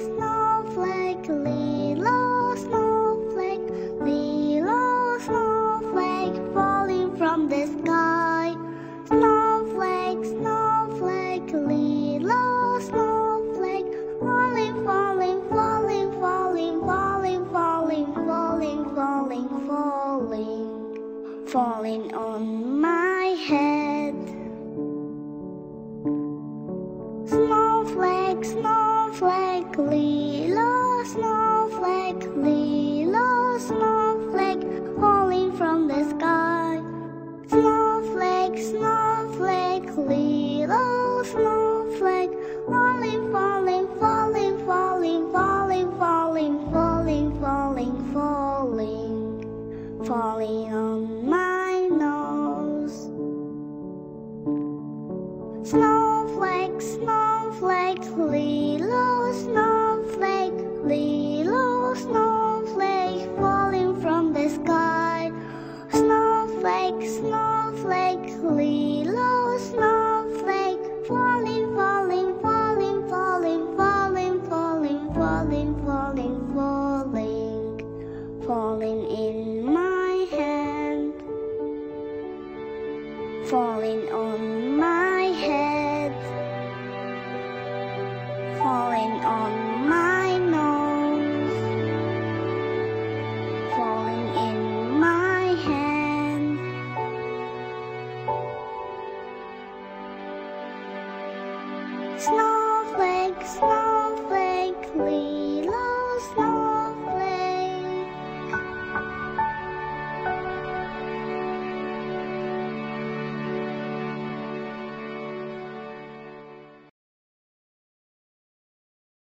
snowflake, little snowflake, little snowflake falling from the sky. Snowflake, snowflake, little snowflake, falling, falling, falling, falling, falling, falling, falling, falling, falling, falling on my head. Snowflake, snowflake. Lilo, snowflake, Lilo, snowflake, falling from the sky. Snowflake, snowflake, Lilo, snowflake, falling, falling, falling, falling, falling, falling, falling, falling, falling, falling on my nose. Snowflake, snowflake, Lilo, snowflake, little snowflake falling from the sky. Snowflake, snowflake, little snowflake falling, falling, falling, falling, falling, falling, falling, falling, falling, falling in my hand, falling on my head.